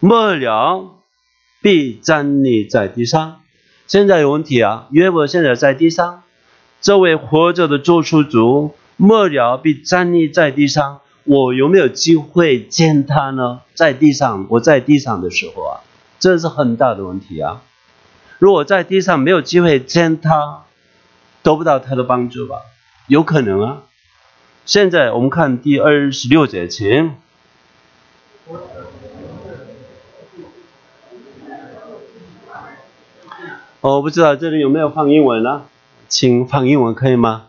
末了必站立在地上。现在有问题啊！约伯现在在地上，这位活着的救赎主末了必站立在地上。我有没有机会见他呢？在地上，我在地上的时候啊，这是很大的问题啊！如果在地上没有机会见他，得不到他的帮助吧？有可能啊。现在我们看第二十六节，请。我不知道这里有没有放英文呢？请放英文可以吗？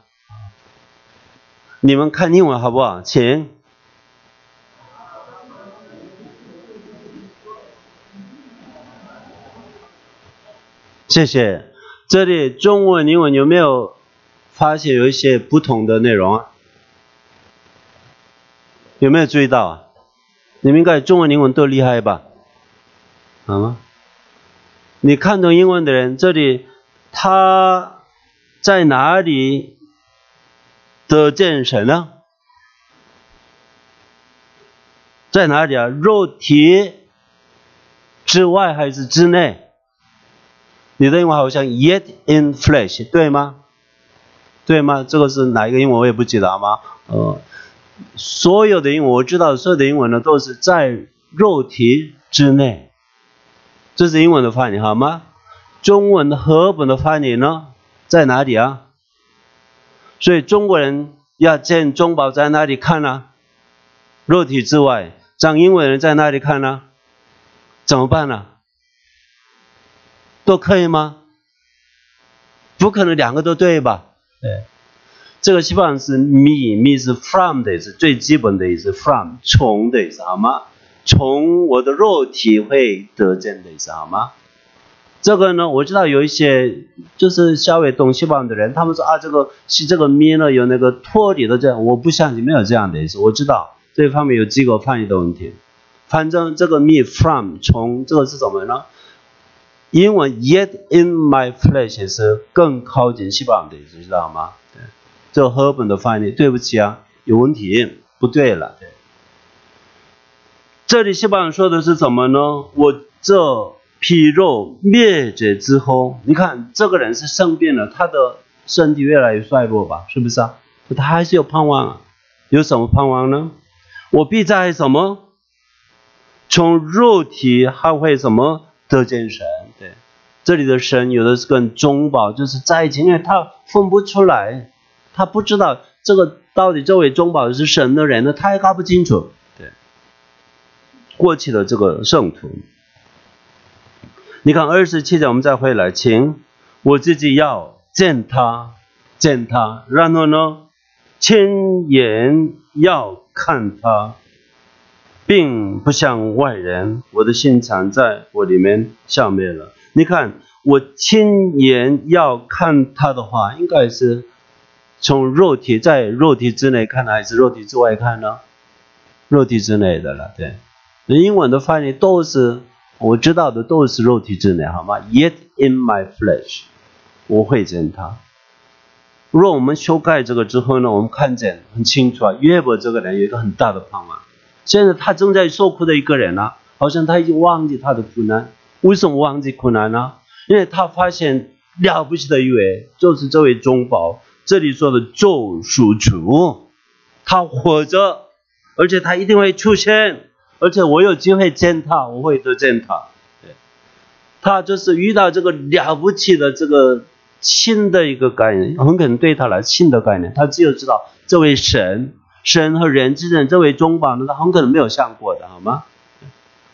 你们看英文好不好？请。谢谢。这里中文、英文有没有发现有一些不同的内容啊？有没有注意到啊？你们应该中文、英文都厉害吧？好吗？你看懂英文的人，这里他在哪里得见神呢？在哪里啊？肉体之外还是之内？你的英文好像 yet in flesh，对吗？对吗？这个是哪一个英文我也不记得，好吗？呃。所有的英文我知道，所有的英文呢都是在肉体之内，这是英文的翻译好吗？中文的和本的翻译呢，在哪里啊？所以中国人要见中宝在哪里看呢？肉体之外，讲英文人在哪里看呢？怎么办呢？都可以吗？不可能两个都对吧？对，这个希望是 me，me 是 from 的意思，最基本的意思，from 从的意思，好吗？从我的肉体会得见的意思，好吗？这个呢，我知道有一些就是稍微懂西方的人，他们说啊，这个是这个 me 呢有那个脱离的这样，我不相信没有这样的意思。我知道这方面有几个翻译的问题。反正这个 me from 从这个是什么呢？英文 yet in my flesh 是更靠近西方的意思，知道吗？对，这和本的翻译对不起啊，有问题，不对了。这里西方说的是什么呢？我这。皮肉灭绝之后，你看这个人是生病了，他的身体越来越衰弱吧？是不是啊？他还是有盼望啊？有什么盼望呢？我必在什么？从肉体还会什么得见神？对，这里的神有的是跟中宝，就是在前面他分不出来，他不知道这个到底这位中宝是神的人呢，他也搞不清楚。过去的这个圣徒。你看二十七节，我们再回来，请我自己要见他，见他，然后呢，亲眼要看他，并不像外人，我的心藏在我里面消灭了。你看，我亲眼要看他的话，应该是从肉体在肉体之内看，还是肉体之外看呢？肉体之内的了，对。英文的翻译都是。我知道的都是肉体之内，好吗？Yet in my flesh，我会见他。若我们修改这个之后呢，我们看见很清楚啊，约伯这个人有一个很大的盼望。现在他正在受苦的一个人呢，好像他已经忘记他的苦难。为什么忘记苦难呢？因为他发现了不起的一位，就是这位中保，这里说的救赎主，他活着，而且他一定会出现。而且我有机会见他，我会多见他。对，他就是遇到这个了不起的这个新的一个概念，很可能对他来新的概念。他只有知道这位神，神和人之间这位中保呢，他很可能没有想过的，好吗？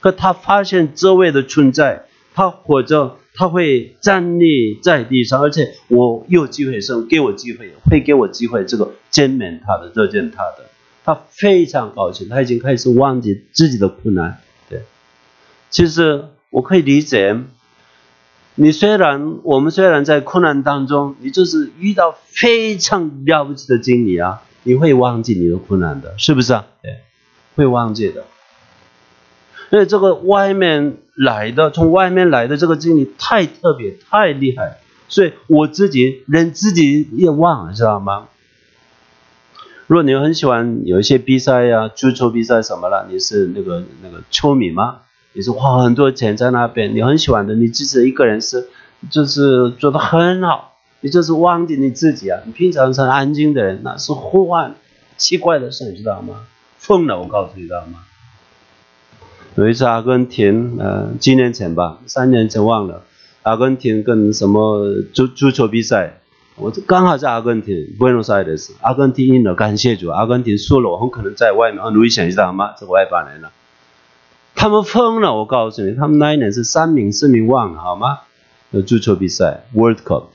可他发现这位的存在，他活着，他会站立在地上，而且我有机会生，给我机会，会给我机会，这个见面他的，热见他的。他非常高兴，他已经开始忘记自己的困难。对，其实我可以理解，你虽然我们虽然在困难当中，你就是遇到非常了不起的经历啊，你会忘记你的困难的，是不是啊？对，会忘记的。因为这个外面来的，从外面来的这个经历太特别、太厉害，所以我自己连自己也忘了，知道吗？如果你很喜欢有一些比赛呀，足球比赛什么了，你是那个那个球迷吗？你是花很多钱在那边，你很喜欢的，你自己一个人是，就是做的很好，你就是忘记你自己啊。你平常是安静的人，那是呼唤奇怪的事，你知道吗？疯了，我告诉你，知道吗？有一次阿根廷，呃，几年前吧，三年前忘了，阿根廷跟什么足足球比赛。我刚好在阿根廷，Buenos Aires，阿根廷赢了，感谢主，阿根廷输了，我很可能在外面很危险，知道吗？这个外邦人了，他们疯了，我告诉你，他们那一年是三名四名忘了，好吗？有足球比赛，World Cup，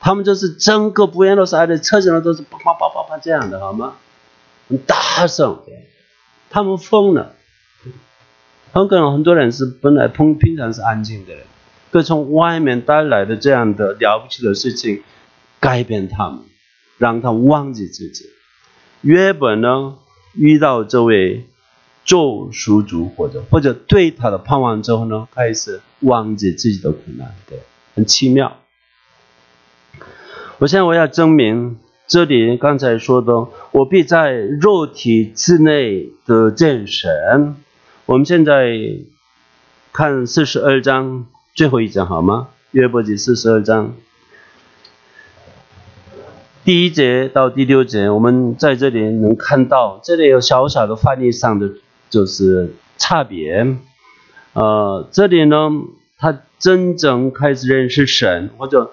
他们就是整个 Buenos Aires 车上都是啪啪啪啪啪这样的，好吗？很大声，他们疯了，很可能很多人是本来平平常是安静的人，可从外面带来的这样的了不起的事情。改变他们，让他忘记自己。约本呢，遇到这位救赎主，或者或者对他的盼望之后呢，开始忘记自己的苦难，对，很奇妙。我现在我要证明这里刚才说的，我必在肉体之内的见神。我们现在看四十二章最后一章好吗？约伯记四十二章。第一节到第六节，我们在这里能看到，这里有小小的翻译上的就是差别。呃，这里呢，他真正开始认识神，或者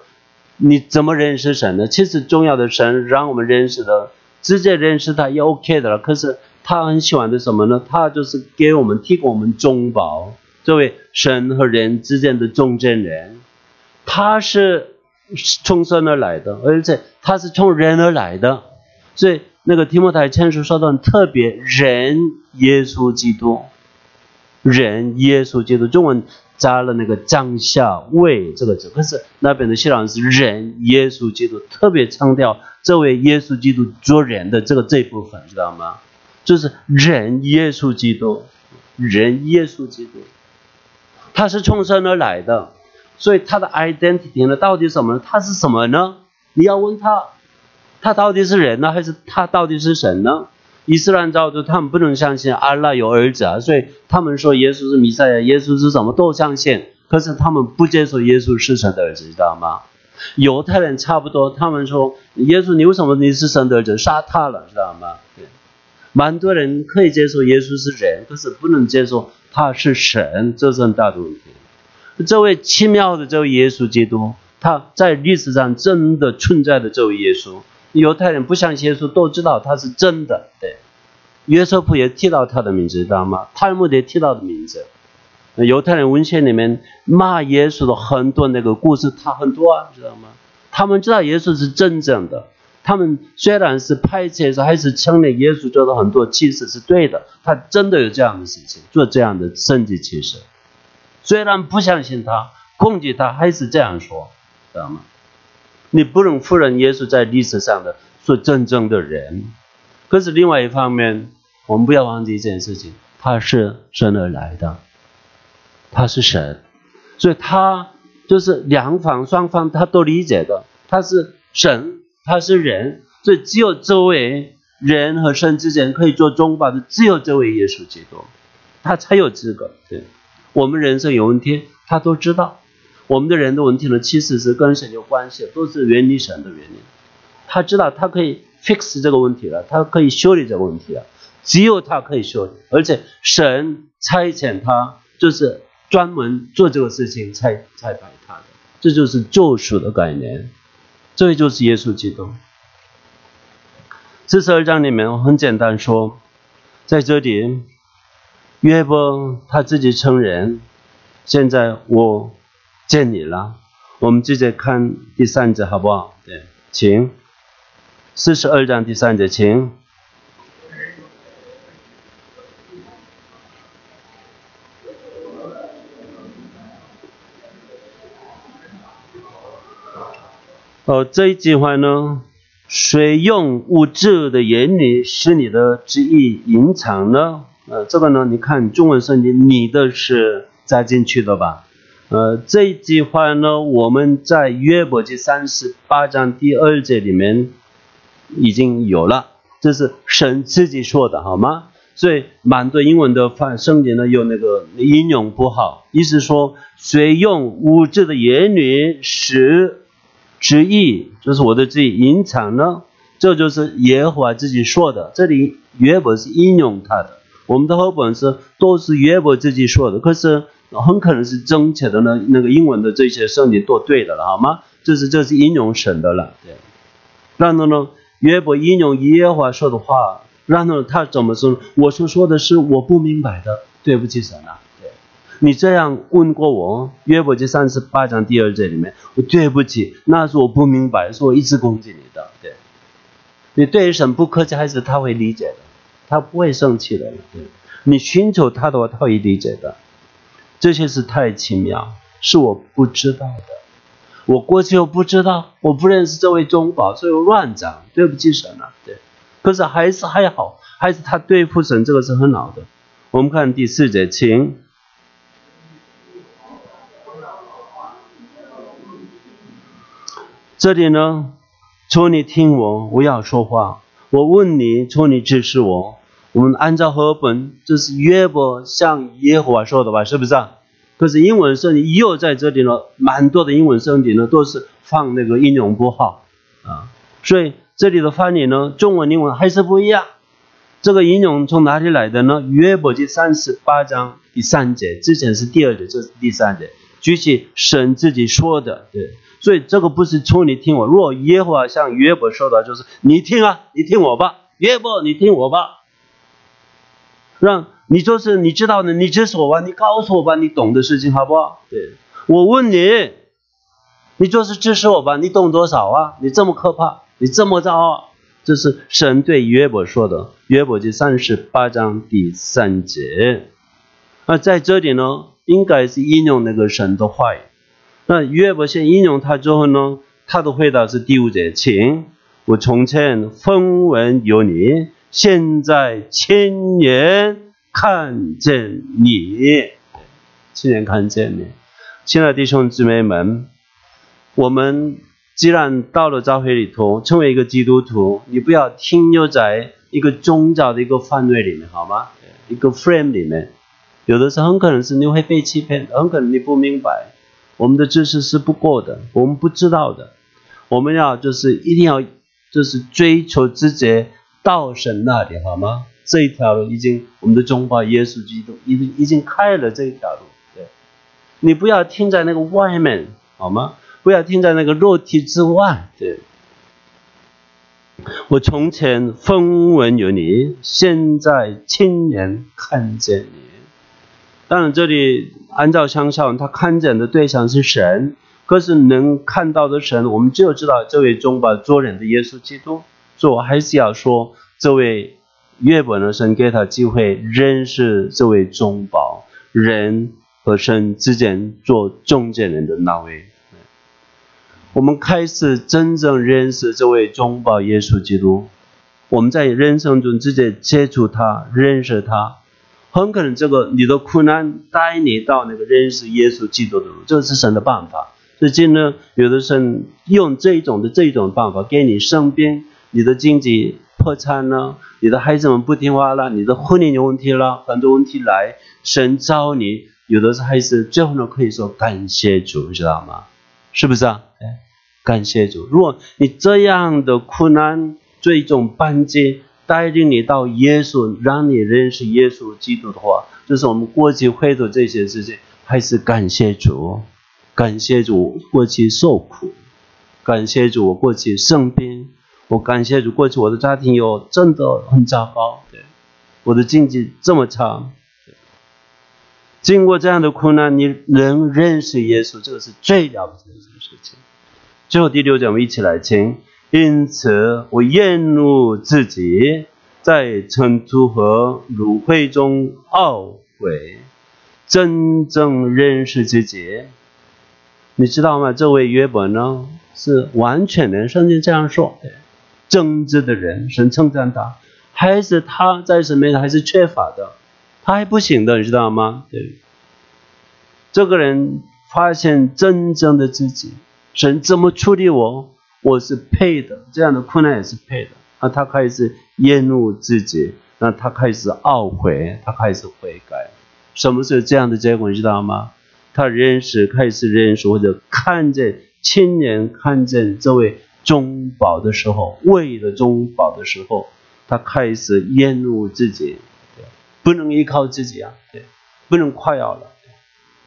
你怎么认识神呢？其实重要的神让我们认识的，直接认识他也 OK 的了。可是他很喜欢的什么呢？他就是给我们提供我们中保，作为神和人之间的中间人。他是从神而来的，而且他是从人而来的。所以那个提摩太前书说的特别，人耶稣基督，人耶稣基督，中文。加了那个降下位这个字，可是那边的希腊是人耶稣基督，特别强调这位耶稣基督做人的这个这部分，知道吗？就是人耶稣基督，人耶稣基督，他是从神而来的，所以他的 identity 呢，到底什么呢？他是什么呢？你要问他，他到底是人呢，还是他到底是神呢？伊斯兰教徒他们不能相信阿拉有儿子啊，所以他们说耶稣是弥赛亚，耶稣是什么都相信，可是他们不接受耶稣是神的儿子，知道吗？犹太人差不多，他们说耶稣你为什么你是神的儿子，杀他了，知道吗？对，蛮多人可以接受耶稣是人，可是不能接受他是神，这是很大的问题。这位奇妙的这位耶稣基督，他在历史上真的存在的这位耶稣。犹太人不相信耶稣，都知道他是真的。对，约瑟夫也提到他的名字，知道吗？泰尔也提到的名字。犹太人文献里面骂耶稣的很多那个故事，他很多啊，知道吗？他们知道耶稣是真正的，他们虽然是排斥，还是承认耶稣做的很多其实是对的。他真的有这样的事情，做这样的神迹奇事。虽然不相信他，攻击他，还是这样说，知道吗？你不能否认耶稣在历史上的是真正的人，可是另外一方面，我们不要忘记一件事情，他是生而来的，他是神，所以他就是两方双方他都理解的，他是神，他是人，所以只有这位人和神之间可以做中保的，只有这位耶稣基督，他才有资格。对，我们人生有问题，他都知道。我们的人的问题呢，其实是跟神有关系，都是原理神的原因。他知道他可以 fix 这个问题了，他可以修理这个问题了，只有他可以修理，而且神差遣他，就是专门做这个事情，才才派他的，这就是救赎的概念，这就是耶稣基督。四十二章里面很简单说，在这里约伯他自己承认，现在我。见你了，我们直接看第三节好不好？对，请四十二章第三节，请。哦，这一句话呢，谁用物质的言语使你的旨意隐藏呢？呃，这个呢，你看中文圣经，你的是加进去的吧？呃，这句话呢，我们在约伯记三十八章第二节里面已经有了，这是神自己说的，好吗？所以蛮多英文的翻圣经呢有那个引用不好，意思说谁用无知的言语使之意，就是我的自己隐藏呢？这就是耶和华自己说的。这里约伯是引用他的，我们的后本是都是约伯自己说的，可是。很可能是正确的呢，那个英文的这些圣经都对的了，好吗？这是这是引用神的了，对。然后呢，约伯引用耶和华说的话，然后他怎么说？我所说的是我不明白的，对不起神啊。对，你这样问过我，约伯记三十八章第二节里面，我对不起，那是我不明白，是我一直攻击你的，对。你对神不客气，还是他会理解的，他不会生气的，对。你寻求他的话，他会理解的。这些是太奇妙，是我不知道的。我过去又不知道，我不认识这位中保，所以乱讲，对不起神啊。对，可是还是还好，还是他对付神，这个是很好的。我们看第四节，请。这里呢，求你听我，不要说话。我问你，求你支持我。我们按照和本，这是约伯向耶和华说的吧？是不是啊？可是英文圣经又在这里呢，蛮多的英文圣经呢都是放那个应用不好啊，所以这里的翻译呢，中文英文还是不一样。这个应用从哪里来的呢？约伯记三十八章第三节，之前是第二节，这是第三节。举起神自己说的，对，所以这个不是从你听我。若耶和华向约伯说的，就是你听啊，你听我吧，约伯你听我吧，让你就是你知道的，你指我吧，你告诉我吧，你懂的事情好不好？对我问你，你就是支持我吧，你懂多少啊？你这么可怕，你这么骄傲，这是神对约伯说的，约伯记三十八章第三节。那在这里呢？应该是应用那个神的话语。那约伯先应用他之后呢，他的回答是第五节：请我从前风闻有你，现在亲眼看见你，亲眼看见你。亲爱的弟兄姊妹们，我们既然到了教会里头，成为一个基督徒，你不要停留在一个宗教的一个范围里面，好吗？一个 frame 里面。有的时候很可能是你会被欺骗，很可能你不明白，我们的知识是不够的，我们不知道的，我们要就是一定要就是追求直接到神那里，好吗？这一条路已经我们的中华耶稣基督已经已经开了这一条路，对，你不要停在那个外面，好吗？不要停在那个肉体之外，对。我从前风闻有你，现在亲眼看见你。当然，这里按照相上，他看见的对象是神，可是能看到的神，我们就知道这位中保做人的耶稣基督。所以我还是要说，这位约本的神给他机会认识这位中保人和神之间做中间人的那位。我们开始真正认识这位中保耶稣基督，我们在人生中直接接触他，认识他。很可能这个你的苦难带你到那个认识耶稣基督的路，这是神的办法。最近呢，有的神用这种的这种办法给你生病，你的经济破产了，你的孩子们不听话了，你的婚姻有问题了，很多问题来，神召你，有的是孩子最后呢可以说感谢主，知道吗？是不是啊？哎，感谢主。如果你这样的苦难最终扳机。带领你到耶稣，让你认识耶稣基督的话，就是我们过去会做这些事情，还是感谢主，感谢主过去受苦，感谢主过去生病，我感谢主过去我的家庭有真的很糟糕，对，我的经济这么差，经过这样的苦难，你能认识耶稣，这个是最了不起的一件事情。最后第六讲，我们一起来听。因此，我厌恶自己在尘土和芦荟中懊悔，真正认识自己。你知道吗？这位约伯呢，是完全的，圣经这样说：正直的人，神称赞他，还是他在什么？还是缺乏的，他还不行的，你知道吗？对，这个人发现真正的自己，神怎么处理我？我是配的，这样的困难也是配的。那他开始厌恶自己，那他开始懊悔，他开始悔改。什么是这样的结果？你知道吗？他认识，开始认识或者看见亲眼看见这位中宝的时候，为了中宝的时候，他开始厌恶自己，不能依靠自己啊，对，不能快要了，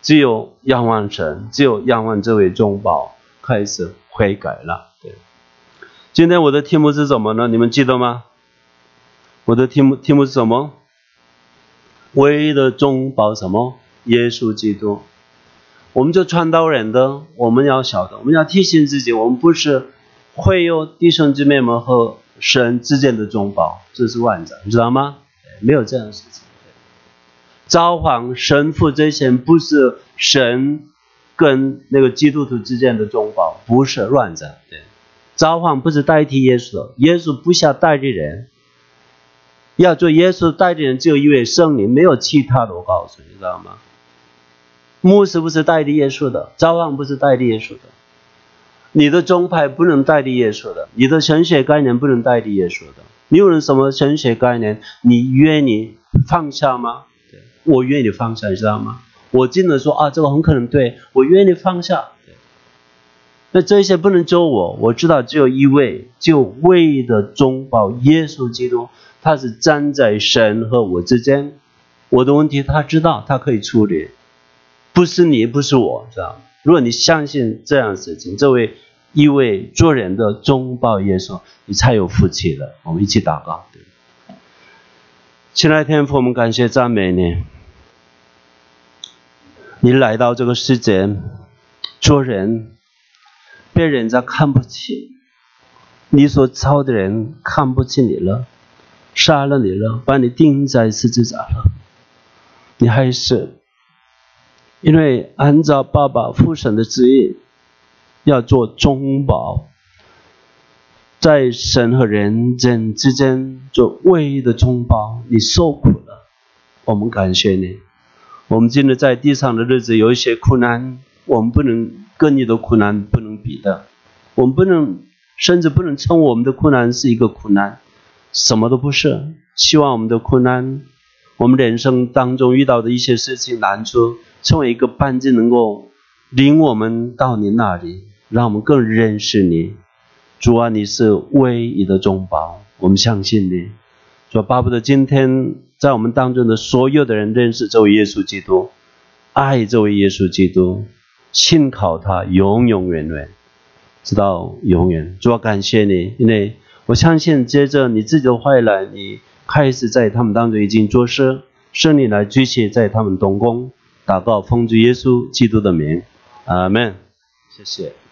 只有仰望神，只有仰望这位中宝，开始悔改了。今天我的题目是什么呢？你们记得吗？我的题目题目是什么？唯一的中保什么？耶稣基督。我们就传道人的，我们要晓得，我们要提醒自己，我们不是会有弟兄姊妹们和神之间的中保，这是万载，你知道吗？没有这样的事情。召唤神父这些不是神跟那个基督徒之间的中保，不是乱子，对。召唤不是代替耶稣的，耶稣不需要代理人，要做耶稣代理人只有一位圣灵，没有其他的。我告诉你，知道吗？牧师不是代替耶稣的，召唤不是代替耶稣的，你的宗派不能代替耶稣的，你的神学概念不能代替耶稣的。你有什么神学概念？你愿意放下吗？我愿意放下，你知道吗？我经常说啊，这个很可能对我愿意放下。那这些不能救我，我知道只有一位，就为的中保耶稣基督，他是站在神和我之间，我的问题他知道，他可以处理。不是你，不是我，知道吗如果你相信这样的事情，这位因为做人的忠报耶稣，你才有福气的。我们一起祷告。亲爱的天父，我们感谢赞美你。你来到这个世界，做人，被人家看不起，你所造的人看不起你了，杀了你了，把你钉在十字架了，你还是。因为按照爸爸父神的旨意，要做中保，在神和人间之间做唯一的中保。你受苦了，我们感谢你。我们今天在地上的日子有一些苦难，我们不能跟你的苦难不能比的，我们不能，甚至不能称我们的苦难是一个苦难，什么都不是。希望我们的苦难，我们人生当中遇到的一些事情难处。成为一个半径，能够领我们到你那里，让我们更认识你。主啊，你是唯一的中保，我们相信你。主巴不得今天在我们当中的所有的人认识这位耶稣基督，爱这位耶稣基督，信靠他，永永远远，直到永远。主啊，感谢你，因为我相信，接着你自己的话来，你开始在他们当中已经做事，圣灵来举起在他们动工。祷告奉主耶稣基督的名，阿门。谢谢。